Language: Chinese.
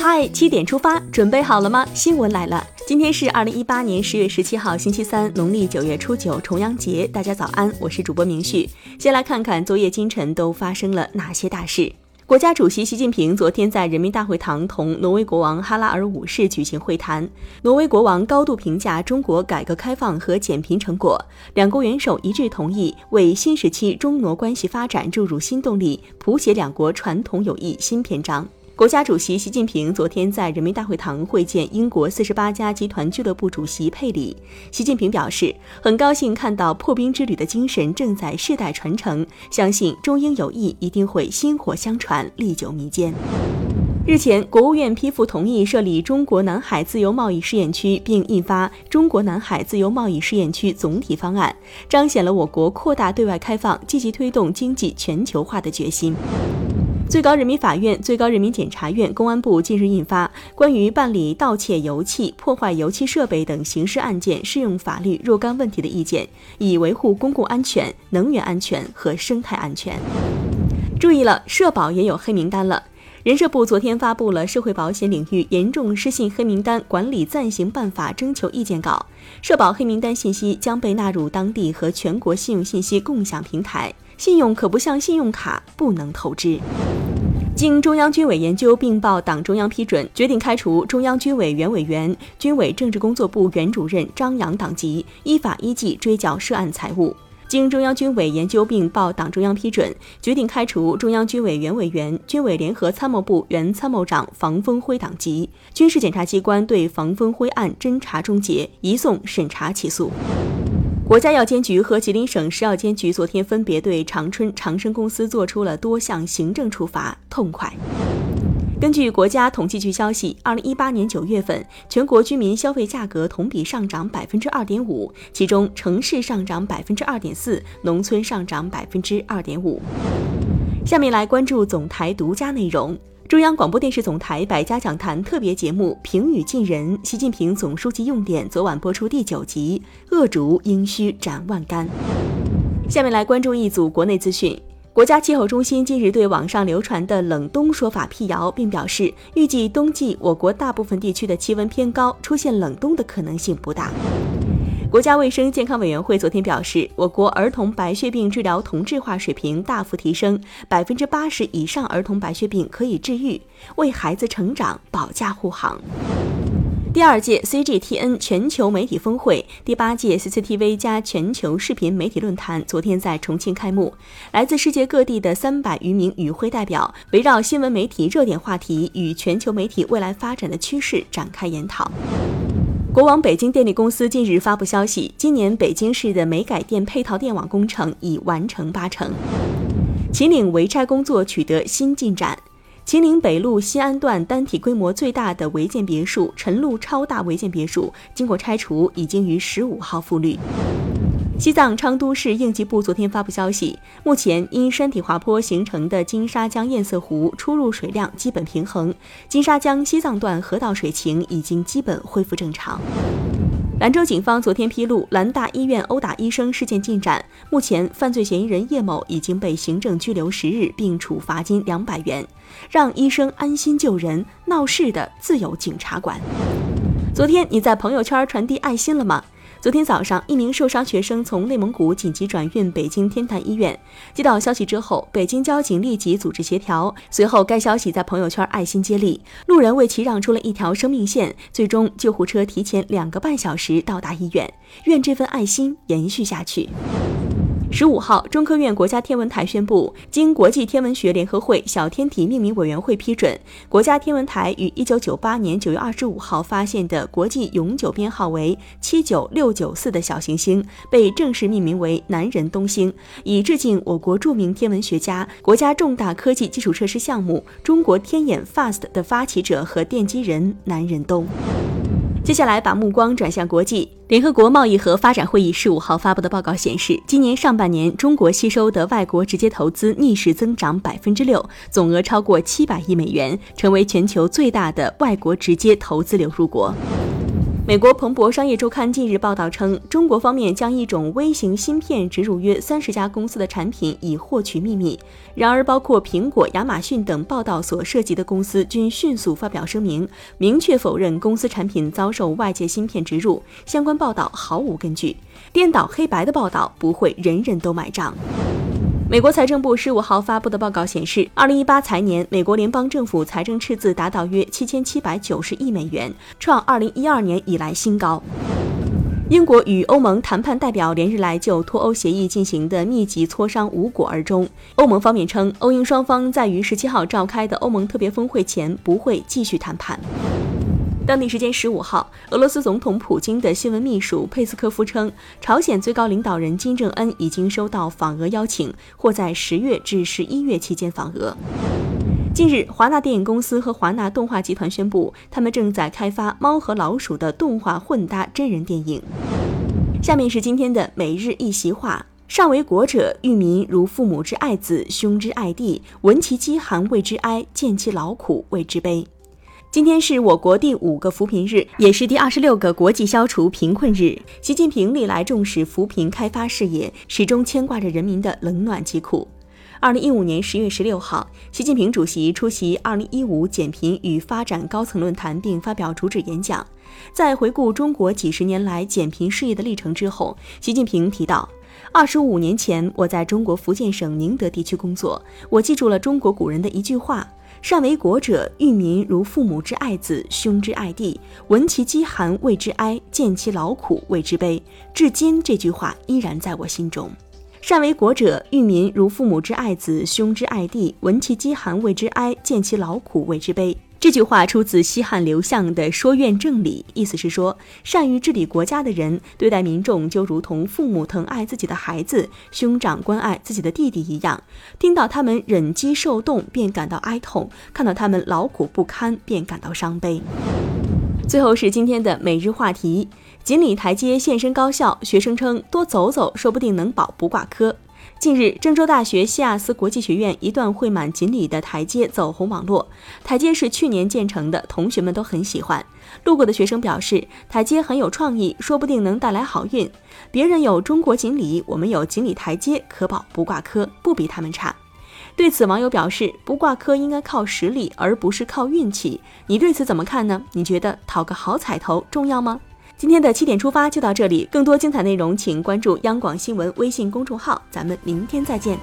嗨，七点出发，准备好了吗？新闻来了，今天是二零一八年十月十七号，星期三，农历九月初九，重阳节。大家早安，我是主播明旭。先来看看昨夜今晨都发生了哪些大事。国家主席习近平昨天在人民大会堂同挪威国王哈拉尔五世举行会谈，挪威国王高度评价中国改革开放和减贫成果，两国元首一致同意为新时期中挪关系发展注入新动力，谱写两国传统友谊新篇章。国家主席习近平昨天在人民大会堂会见英国四十八家集团俱乐部主席佩里。习近平表示，很高兴看到破冰之旅的精神正在世代传承，相信中英友谊一定会薪火相传，历久弥坚。日前，国务院批复同意设立中国南海自由贸易试验区，并印发《中国南海自由贸易试验区总体方案》，彰显了我国扩大对外开放、积极推动经济全球化的决心。最高人民法院、最高人民检察院、公安部近日印发《关于办理盗窃油气、破坏油气设备等刑事案件适用法律若干问题的意见》，以维护公共安全、能源安全和生态安全。注意了，社保也有黑名单了。人社部昨天发布了《社会保险领域严重失信黑名单管理暂行办法》征求意见稿，社保黑名单信息将被纳入当地和全国信用信息共享平台。信用可不像信用卡，不能透支。经中央军委研究并报党中央批准，决定开除中央军委原委员、军委政治工作部原主任张扬党籍，依法依纪追缴涉案财物。经中央军委研究并报党中央批准，决定开除中央军委原委员、军委联合参谋部原参谋长房峰辉党籍。军事检察机关对房峰辉案侦查终结，移送审查起诉。国家药监局和吉林省食药监局昨天分别对长春长生公司作出了多项行政处罚，痛快。根据国家统计局消息，二零一八年九月份，全国居民消费价格同比上涨百分之二点五，其中城市上涨百分之二点四，农村上涨百分之二点五。下面来关注总台独家内容。中央广播电视总台百家讲坛特别节目《平语近人》，习近平总书记用典昨晚播出第九集，恶竹应须斩万竿。下面来关注一组国内资讯。国家气候中心近日对网上流传的冷冬说法辟谣，并表示，预计冬季我国大部分地区的气温偏高，出现冷冬的可能性不大。国家卫生健康委员会昨天表示，我国儿童白血病治疗同质化水平大幅提升，百分之八十以上儿童白血病可以治愈，为孩子成长保驾护航。第二届 CGTN 全球媒体峰会、第八届 CCTV 加全球视频媒体论坛昨天在重庆开幕，来自世界各地的三百余名与会代表围绕新闻媒体热点话题与全球媒体未来发展的趋势展开研讨。国网北京电力公司近日发布消息，今年北京市的煤改电配套电网工程已完成八成。秦岭围拆工作取得新进展，秦岭北路西安段单体规模最大的违建别墅陈路超大违建别墅，经过拆除，已经于十五号复绿。西藏昌都市应急部昨天发布消息，目前因山体滑坡形成的金沙江堰塞湖出入水量基本平衡，金沙江西藏段河道水情已经基本恢复正常。兰州警方昨天披露兰大医院殴打医生事件进展，目前犯罪嫌疑人叶某已经被行政拘留十日，并处罚金两百元，让医生安心救人，闹事的自有警察管。昨天你在朋友圈传递爱心了吗？昨天早上，一名受伤学生从内蒙古紧急转运北京天坛医院。接到消息之后，北京交警立即组织协调。随后，该消息在朋友圈爱心接力，路人为其让出了一条生命线。最终，救护车提前两个半小时到达医院。愿这份爱心延续下去。十五号，中科院国家天文台宣布，经国际天文学联合会小天体命名委员会批准，国家天文台于一九九八年九月二十五号发现的国际永久编号为七九六九四的小行星被正式命名为南仁东星，以致敬我国著名天文学家、国家重大科技基础设施项目中国天眼 FAST 的发起者和奠基人南仁东。接下来，把目光转向国际。联合国贸易和发展会议十五号发布的报告显示，今年上半年，中国吸收的外国直接投资逆势增长百分之六，总额超过七百亿美元，成为全球最大的外国直接投资流入国。美国彭博商业周刊近日报道称，中国方面将一种微型芯片植入约三十家公司的产品，以获取秘密。然而，包括苹果、亚马逊等报道所涉及的公司均迅速发表声明，明确否认公司产品遭受外界芯片植入，相关报道毫无根据，颠倒黑白的报道不会人人都买账。美国财政部十五号发布的报告显示，二零一八财年美国联邦政府财政赤字达到约七千七百九十亿美元，创二零一二年以来新高。英国与欧盟谈判代表连日来就脱欧协议进行的密集磋商无果而终。欧盟方面称，欧英双方在于十七号召开的欧盟特别峰会前不会继续谈判。当地时间十五号，俄罗斯总统普京的新闻秘书佩斯科夫称，朝鲜最高领导人金正恩已经收到访俄邀请，或在十月至十一月期间访俄。近日，华纳电影公司和华纳动画集团宣布，他们正在开发《猫和老鼠》的动画混搭真人电影。下面是今天的每日一席话：上为国者，育民如父母之爱子，兄之爱弟。闻其饥寒，谓之哀；见其劳苦，谓之悲。今天是我国第五个扶贫日，也是第二十六个国际消除贫困日。习近平历来重视扶贫开发事业，始终牵挂着人民的冷暖疾苦。二零一五年十月十六号，习近平主席出席二零一五减贫与发展高层论坛并发表主旨演讲。在回顾中国几十年来减贫事业的历程之后，习近平提到，二十五年前我在中国福建省宁德地区工作，我记住了中国古人的一句话。善为国者，育民如父母之爱子，兄之爱弟。闻其饥寒，谓之哀；见其劳苦，谓之悲。至今，这句话依然在我心中。善为国者，育民如父母之爱子，兄之爱弟。闻其饥寒，谓之哀；见其劳苦，谓之悲。这句话出自西汉刘向的《说愿正理》，意思是说，善于治理国家的人，对待民众就如同父母疼爱自己的孩子，兄长关爱自己的弟弟一样。听到他们忍饥受冻，便感到哀痛；看到他们劳苦不堪，便感到伤悲。最后是今天的每日话题：锦鲤台阶现身高校，学生称多走走，说不定能保不挂科。近日，郑州大学西亚斯国际学院一段绘满锦鲤的台阶走红网络。台阶是去年建成的，同学们都很喜欢。路过的学生表示，台阶很有创意，说不定能带来好运。别人有中国锦鲤，我们有锦鲤台阶，可保不挂科，不比他们差。对此，网友表示，不挂科应该靠实力，而不是靠运气。你对此怎么看呢？你觉得讨个好彩头重要吗？今天的七点出发就到这里，更多精彩内容请关注央广新闻微信公众号，咱们明天再见。